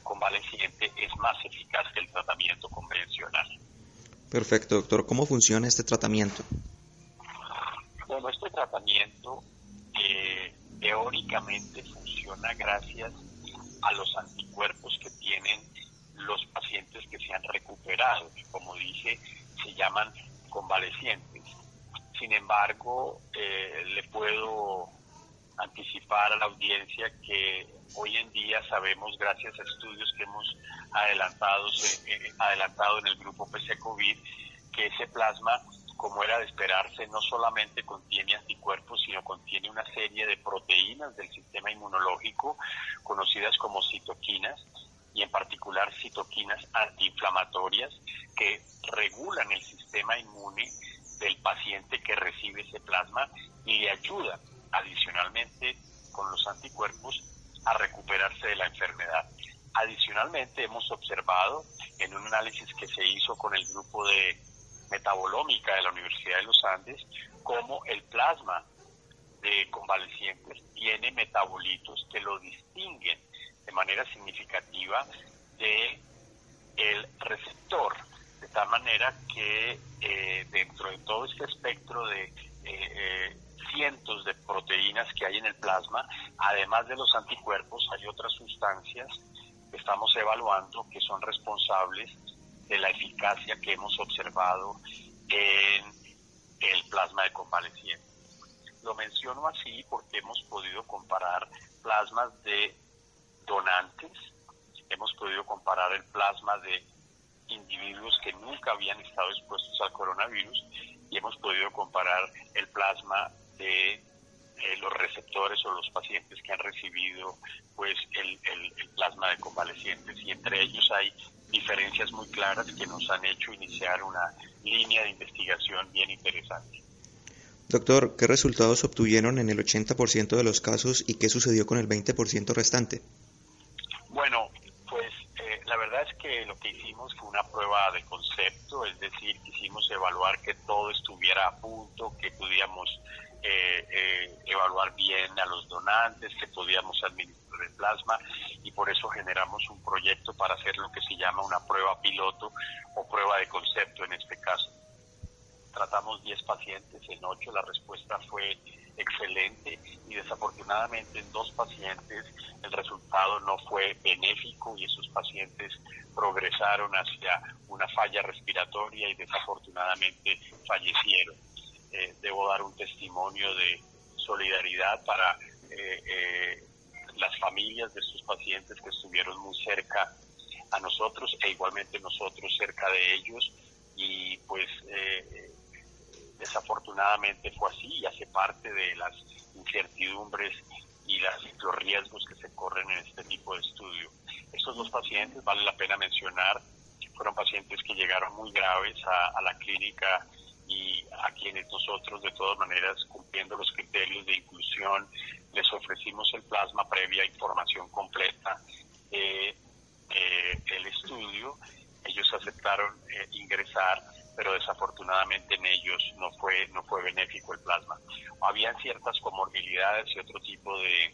convaleciente es más eficaz que el tratamiento convencional. Perfecto, doctor. ¿Cómo funciona este tratamiento? Bueno, este tratamiento eh, teóricamente funciona gracias a los anticuerpos que tienen los pacientes que se han recuperado, y como dije, se llaman convalecientes. Sin embargo, eh, le puedo anticipar a la audiencia que hoy en día sabemos, gracias a estudios que hemos adelantado, eh, adelantado en el grupo PC COVID, que ese plasma, como era de esperarse, no solamente contiene anticuerpos, sino contiene una serie de proteínas del sistema inmunológico, conocidas como citoquinas, y en particular citoquinas antiinflamatorias, que regulan el sistema inmune del paciente que recibe ese plasma y le ayudan adicionalmente con los anticuerpos a recuperarse de la enfermedad. Adicionalmente hemos observado en un análisis que se hizo con el grupo de metabolómica de la Universidad de los Andes cómo el plasma de convalecientes tiene metabolitos que lo distinguen de manera significativa de el receptor, de tal manera que eh, dentro de todo este espectro de eh, eh, cientos de proteínas que hay en el plasma, además de los anticuerpos, hay otras sustancias que estamos evaluando que son responsables de la eficacia que hemos observado en el plasma de convaleciente. Lo menciono así porque hemos podido comparar plasmas de donantes, hemos podido comparar el plasma de individuos que nunca habían estado expuestos al coronavirus y hemos podido comparar el plasma de eh, los receptores o los pacientes que han recibido pues el, plasma de convalecientes y entre ellos hay diferencias muy claras que nos han hecho iniciar una línea de investigación bien interesante. Doctor, ¿qué resultados obtuvieron en el 80% de los casos y qué sucedió con el 20% restante? Bueno, pues eh, la verdad es que lo que hicimos fue una prueba de concepto, es decir, quisimos evaluar que todo estuviera a punto, que pudiéramos eh, eh, evaluar bien a los donantes, que podíamos administrar el plasma y por eso generamos un proyecto para hacer lo que se llama una prueba piloto o prueba de concepto en este caso. Tratamos 10 pacientes, en 8 la respuesta fue excelente y desafortunadamente en dos pacientes el resultado no fue benéfico y esos pacientes progresaron hacia una falla respiratoria y desafortunadamente fallecieron. Eh, debo dar un testimonio de solidaridad para eh, eh, las familias de estos pacientes que estuvieron muy cerca a nosotros e igualmente nosotros cerca de ellos y pues desafortunadamente fue así y hace parte de las incertidumbres y las, los riesgos que se corren en este tipo de estudio. Estos dos pacientes, vale la pena mencionar, fueron pacientes que llegaron muy graves a la clínica y a quienes nosotros de todas maneras cumpliendo los criterios de inclusión les ofrecimos el plasma previa información completa eh, el estudio ellos aceptaron eh, ingresar pero desafortunadamente en ellos no fue, no fue benéfico el plasma. Habían ciertas comorbilidades y otro tipo de,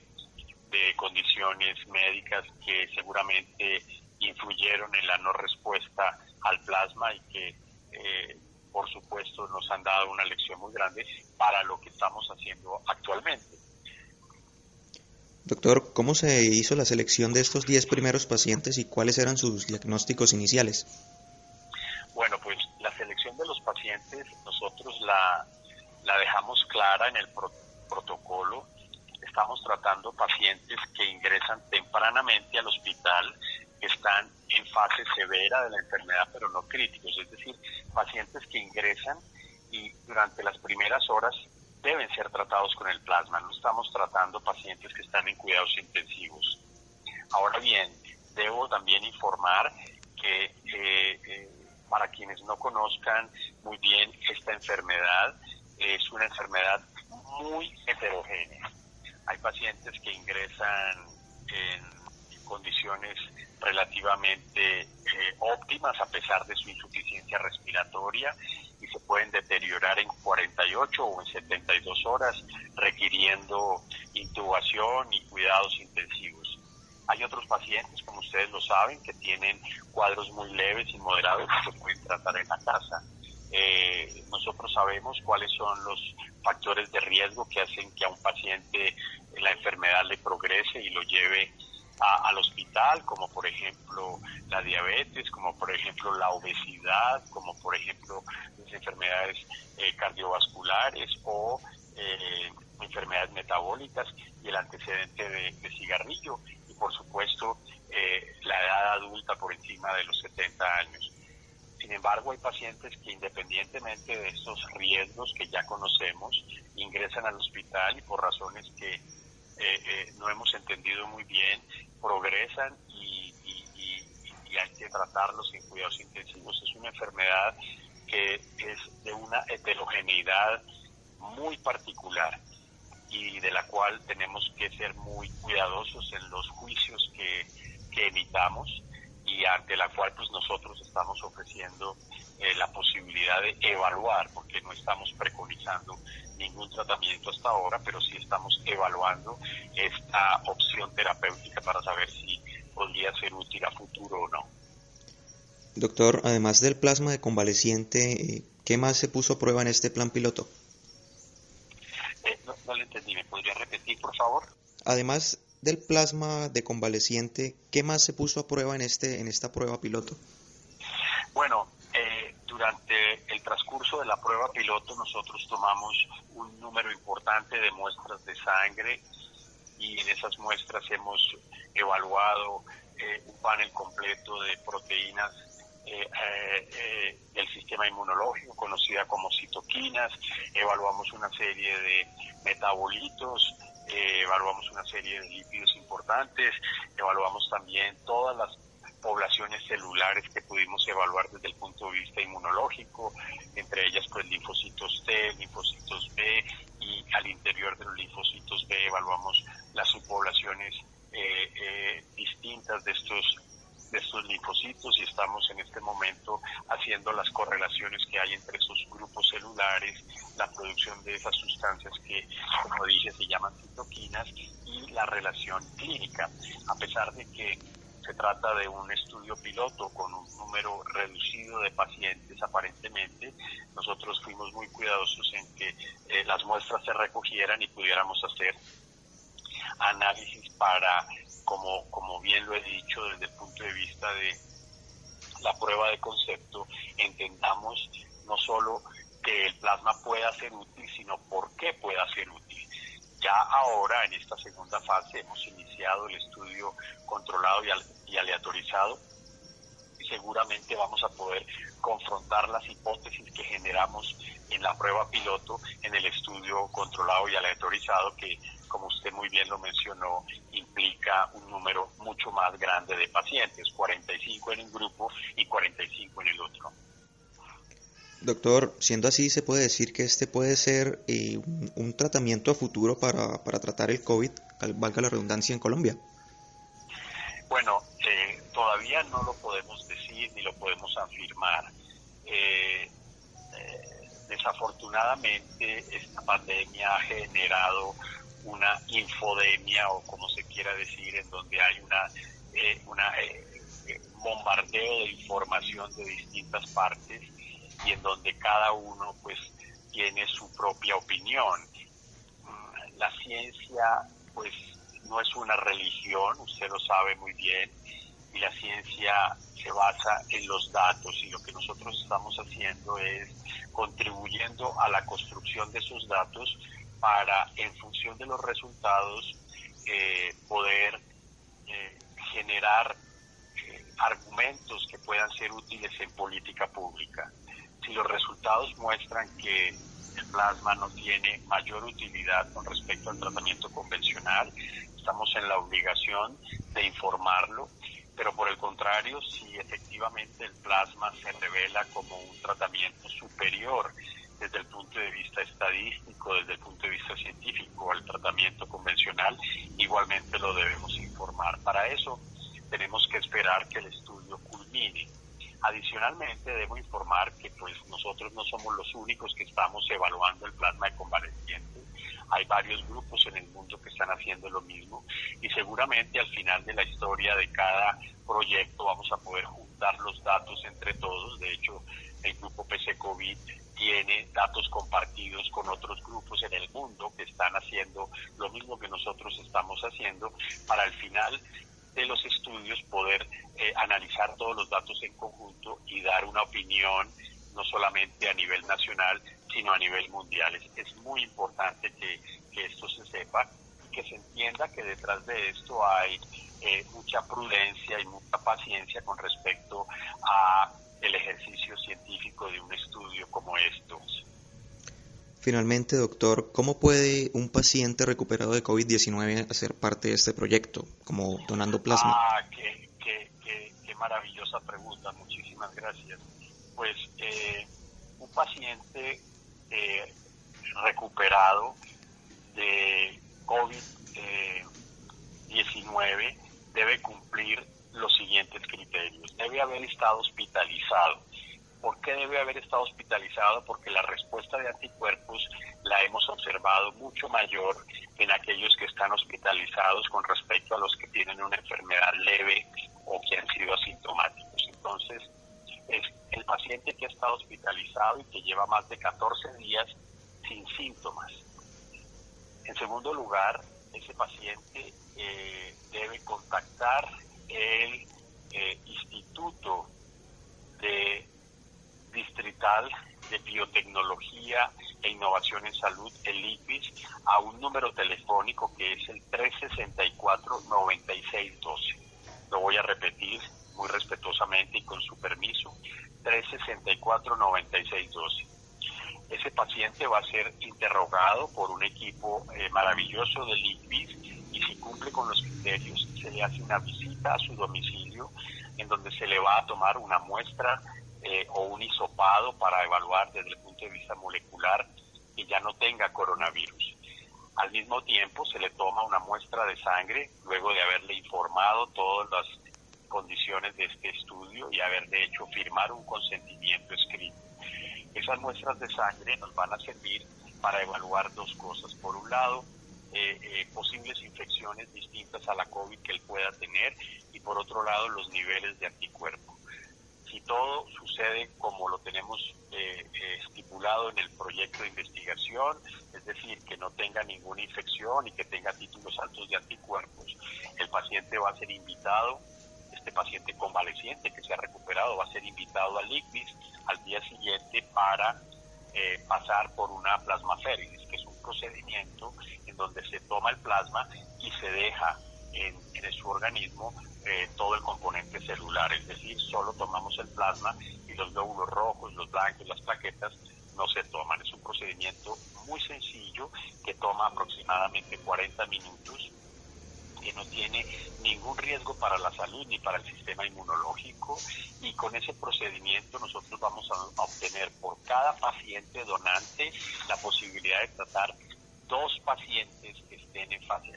de condiciones médicas que seguramente influyeron en la no respuesta al plasma y que eh, por supuesto nos han dado una lección muy grande para lo que estamos haciendo actualmente. Doctor, ¿cómo se hizo la selección de estos 10 primeros pacientes y cuáles eran sus diagnósticos iniciales? Bueno, pues la selección de los pacientes nosotros la, la dejamos clara en el protocolo. Estamos tratando pacientes que ingresan tempranamente al hospital, que están en fase severa de la enfermedad, pero no críticos, es decir, pacientes que ingresan y durante las primeras horas deben ser tratados con el plasma. No estamos tratando pacientes que están en cuidados intensivos. Ahora bien, debo también informar que eh, eh, para quienes no conozcan muy bien esta enfermedad, es una enfermedad muy heterogénea. Hay pacientes que ingresan en condiciones relativamente eh, óptimas a pesar de su insuficiencia respiratoria y se pueden deteriorar en 48 o en 72 horas requiriendo intubación y cuidados intensivos. Hay otros pacientes, como ustedes lo saben, que tienen cuadros muy leves y moderados que se pueden tratar en la casa. Eh, nosotros sabemos cuáles son los factores de riesgo que hacen que a un paciente la enfermedad le progrese y lo lleve al hospital, como por ejemplo la diabetes, como por ejemplo la obesidad, como por ejemplo las enfermedades eh, cardiovasculares o eh, enfermedades metabólicas y el antecedente de, cigarrillo y por supuesto eh, la edad adulta por encima de los 70 años. Sin embargo, hay pacientes que independientemente de estos riesgos que ya conocemos, ingresan al hospital y por razones que no hemos entendido muy bien, progresan y, hay que tratarlos en cuidados intensivos. Es una enfermedad que es de una heterogeneidad muy particular y de la cual tenemos que ser muy cuidadosos en los juicios que, que evitamos y ante la cual pues nosotros estamos ofreciendo eh, la posibilidad de evaluar, porque no estamos preconizando ningún tratamiento hasta ahora, pero sí estamos evaluando esta opción terapéutica para saber si podría ser útil a futuro o no. Doctor, además del plasma de convaleciente, eh, ¿qué más se puso a prueba en este plan piloto? Eh, no, no le entendí, ¿me podría repetir, por favor? Además del plasma de convaleciente, ¿qué más se puso a prueba en, este, en esta prueba piloto? Bueno, durante el transcurso de la prueba piloto nosotros tomamos un número importante de muestras de sangre y en esas muestras hemos evaluado eh, un panel completo de proteínas eh, eh, del sistema inmunológico, conocida como citoquinas, evaluamos una serie de metabolitos, evaluamos una serie de lípidos importantes, evaluamos también todas las poblaciones celulares que pudimos evaluar desde el punto de vista inmunológico, entre ellas pues linfocitos T, linfocitos B y al interior de los linfocitos B evaluamos las subpoblaciones eh, eh, distintas de estos de estos linfocitos y estamos en este momento haciendo las correlaciones que hay entre esos grupos celulares, la producción de esas sustancias que, como dije, se llaman citoquinas y la relación clínica. A pesar de que se trata de un estudio piloto con un número reducido de pacientes aparentemente. Nosotros fuimos muy cuidadosos en que eh, las muestras se recogieran y pudiéramos hacer análisis para, como, como bien lo he dicho desde el punto de vista de la prueba de concepto, entendamos no solo que el plasma pueda ser útil, sino por qué pueda ser útil. Ya ahora, en esta segunda fase, hemos iniciado el estudio controlado y, aleatorizado y seguramente vamos a poder confrontar las hipótesis que generamos en la prueba piloto en el estudio controlado y aleatorizado que, como usted muy bien lo mencionó, implica un número mucho más grande de pacientes, 45 en un grupo y 45 en el otro. Doctor, siendo así, ¿se puede decir que este puede ser eh, un, tratamiento a futuro para, para tratar el COVID, valga la redundancia, en Colombia? Bueno, eh, todavía no lo podemos decir ni lo podemos afirmar. Eh, desafortunadamente esta pandemia ha generado una infodemia o como se quiera decir, en donde hay una, una bombardeo de información de distintas partes y en donde cada uno pues tiene su propia opinión. Mm, la ciencia pues no es una religión, usted lo sabe muy bien, y la ciencia se basa en los datos y lo que nosotros estamos haciendo es contribuyendo a la construcción de esos datos para, en función de los resultados, eh, poder eh, generar eh, argumentos que puedan ser útiles en política pública. Si los resultados muestran que el plasma no tiene mayor utilidad con respecto al tratamiento convencional, estamos en la obligación de informarlo pero por el contrario, si efectivamente el plasma se revela como un tratamiento superior desde el punto de vista estadístico, desde el punto de vista científico al tratamiento convencional, igualmente lo debemos informar. Para eso tenemos que esperar que el estudio culmine. Adicionalmente, debo informar que pues nosotros no somos los únicos que estamos evaluando el plasma de convaleciente. Hay varios grupos en el mundo que están haciendo lo mismo y seguramente al final de la historia de cada proyecto vamos a poder juntar los datos entre todos. De hecho, el grupo PC COVID tiene datos compartidos con otros grupos en el mundo que están haciendo lo mismo que nosotros estamos haciendo para al final de los estudios poder eh, analizar todos los datos en conjunto y dar una opinión no solamente a nivel nacional, sino a nivel mundial. Es, muy importante que, esto se sepa y que se entienda que detrás de esto hay eh, mucha prudencia y mucha paciencia con respecto a el ejercicio científico de un estudio como estos. Finalmente, doctor, ¿cómo puede un paciente recuperado de COVID-19 hacer parte de este proyecto, como donando plasma? Ah, qué, qué, qué, maravillosa pregunta, muchísimas gracias. Pues eh, un paciente eh, recuperado de COVID-19 debe cumplir los siguientes criterios. Debe haber estado hospitalizado. ¿Por qué debe haber estado hospitalizado? Porque la respuesta de anticuerpos la hemos observado mucho mayor en aquellos que están hospitalizados con respecto a los que tienen una enfermedad leve o que han sido asintomáticos. Entonces, es el paciente que ha estado hospitalizado y que lleva más de 14 días sin síntomas. En segundo lugar, ese paciente eh, debe contactar el eh, Instituto de Distrital de Biotecnología e Innovación en Salud, el IPIS, a un número telefónico que es el 364-9612. Lo voy a repetir muy respetuosamente y con su permiso, 364-9612. Ese paciente va a ser interrogado por un equipo eh, maravilloso del ICBIS y si cumple con los criterios se le hace una visita a su domicilio en donde se le va a tomar una muestra eh, o un hisopado para evaluar desde el punto de vista molecular que ya no tenga coronavirus. Al mismo tiempo se le toma una muestra de sangre luego de haberle informado todas las condiciones de este estudio y haber de hecho firmar un consentimiento escrito. Esas muestras de sangre nos van a servir para evaluar dos cosas. Por un lado, eh, eh, posibles infecciones distintas a la COVID que él pueda tener y por otro lado los niveles de anticuerpo. Si todo sucede como lo tenemos eh, estipulado en el proyecto de investigación, es decir, que no tenga ninguna infección y que tenga títulos altos de anticuerpos, el paciente va a ser invitado este paciente convaleciente que se ha recuperado va a ser invitado al ICBIS al día siguiente para eh, pasar por una plasmaféresis, que es un procedimiento en donde se toma el plasma y se deja en, su organismo eh, todo el componente celular, es decir, solo tomamos el plasma y los glóbulos rojos, los blancos, las plaquetas no se toman. Es un procedimiento muy sencillo que toma aproximadamente 40 minutos que no tiene ningún riesgo para la salud ni para el sistema inmunológico y con ese procedimiento nosotros vamos a, obtener por cada paciente donante la posibilidad de tratar dos pacientes que estén en fase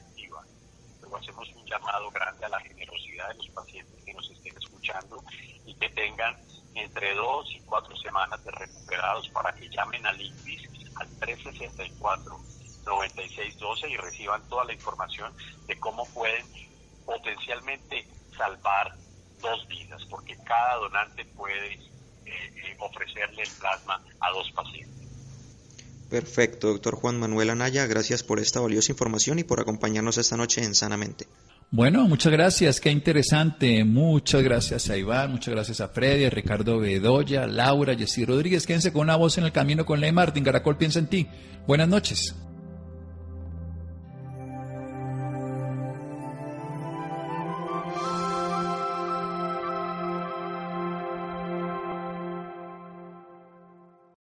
Luego hacemos un llamado grande a la generosidad de los pacientes que nos estén escuchando y que tengan entre dos y cuatro semanas de recuperados para que llamen al ICBIS al 364-9612 y reciban toda la información de cómo pueden potencialmente salvar dos vidas, porque cada donante puede eh, eh, ofrecerle el plasma a dos pacientes. Perfecto, doctor Juan Manuel Anaya, gracias por esta valiosa información y por acompañarnos esta noche en Sanamente. Bueno, muchas gracias, qué interesante. Muchas gracias a Iván, muchas gracias a Freddy, a Ricardo Bedoya, Laura, Jessy Rodríguez. Quédense con una voz en el camino con Ley Martín. Caracol piensa en ti. Buenas noches.